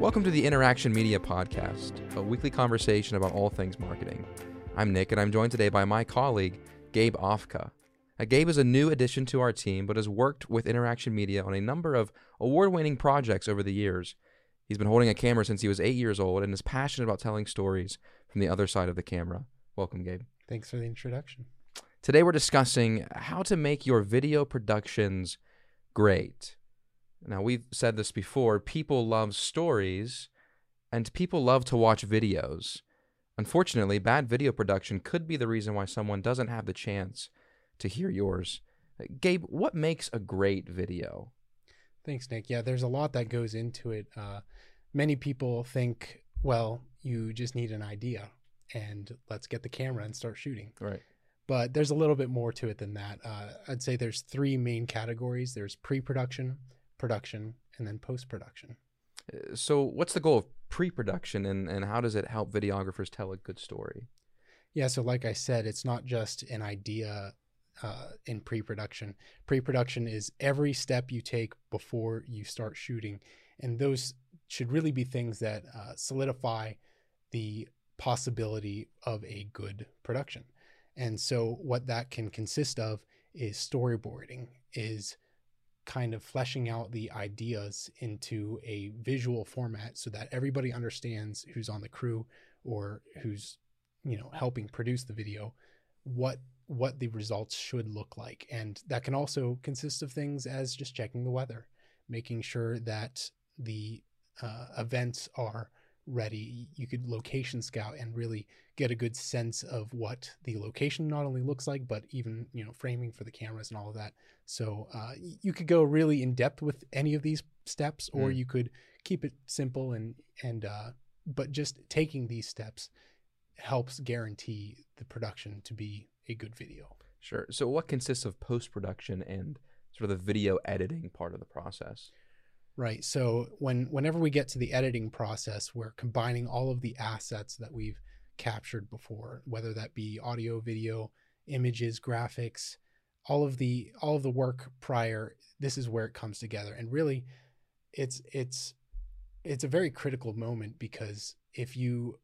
Welcome to the Interaction Media Podcast, a weekly conversation about all things marketing. I'm Nick, and I'm joined today by my colleague, Gabe Ofka. Now, Gabe is a new addition to our team, but has worked with Interaction Media on a number of award winning projects over the years. He's been holding a camera since he was eight years old and is passionate about telling stories from the other side of the camera. Welcome, Gabe. Thanks for the introduction. Today, we're discussing how to make your video productions great. Now, we've said this before people love stories and people love to watch videos. Unfortunately, bad video production could be the reason why someone doesn't have the chance to hear yours. Gabe, what makes a great video? Thanks, Nick. Yeah, there's a lot that goes into it. Uh, many people think, well, you just need an idea and let's get the camera and start shooting. Right. But there's a little bit more to it than that. Uh, I'd say there's three main categories there's pre production, production, and then post production. Uh, So, what's the goal of pre production and, and how does it help videographers tell a good story? Yeah, so like I said, it's not just an idea uh, in pre production. Pre production is every step you take before you start shooting. And those should really be things that uh, solidify the possibility of a good production. And so, what that can consist of is storyboarding, is kind of fleshing out the ideas into a visual format so that everybody understands who's on the crew or who's you know helping produce the video what what the results should look like. And that can also consist of things as just checking the weather making sure that the uh, events are ready you could location scout and really get a good sense of what the location not only looks like but even you know framing for the cameras and all of that so uh, you could go really in depth with any of these steps or Mm. you could keep it simple and and uh, but just taking these steps helps guarantee the production to be a good video. Sure. So, what consists of post production and sort of the video editing part of the process? Right. So when whenever we get to the editing process, we're combining all of the assets that we've captured before, whether that be audio, video, images, graphics, all of the all of the work prior. This is where it comes together, and really, it's it's it's a very critical moment because if you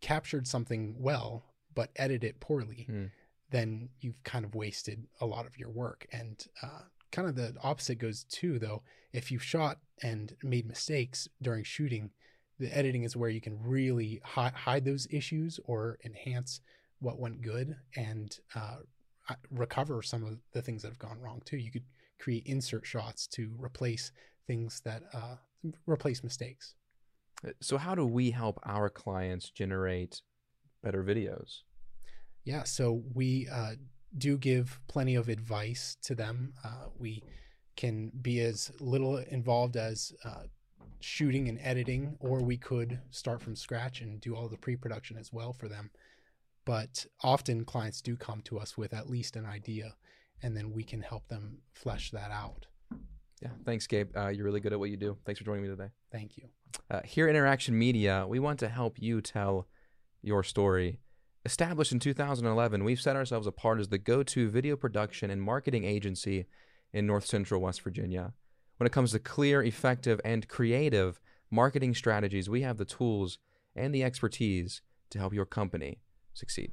captured something well but edit it poorly, Hmm. then you've kind of wasted a lot of your work. And uh, kind of the opposite goes too, though. If you've shot and made mistakes during shooting, the editing is where you can really hi- hide those issues or enhance what went good and uh, uh, recover some of the things that have gone wrong too. You could create insert shots to replace things that uh, replace mistakes. Uh, So, how do we help our clients generate better videos? Yeah, so we uh, do give plenty of advice to them. Uh, we can be as little involved as uh, shooting and editing, or we could start from scratch and do all the pre production as well for them. But often clients do come to us with at least an idea, and then we can help them flesh that out. Yeah. Thanks, Gabe. Uh, you're really good at what you do. Thanks for joining me today. Thank you. Uh, here at Interaction Media, we want to help you tell your story. Established in 2011, we've set ourselves apart as the go to video production and marketing agency in North Central West Virginia. When it comes to clear, effective, and creative marketing strategies, we have the tools and the expertise to help your company succeed.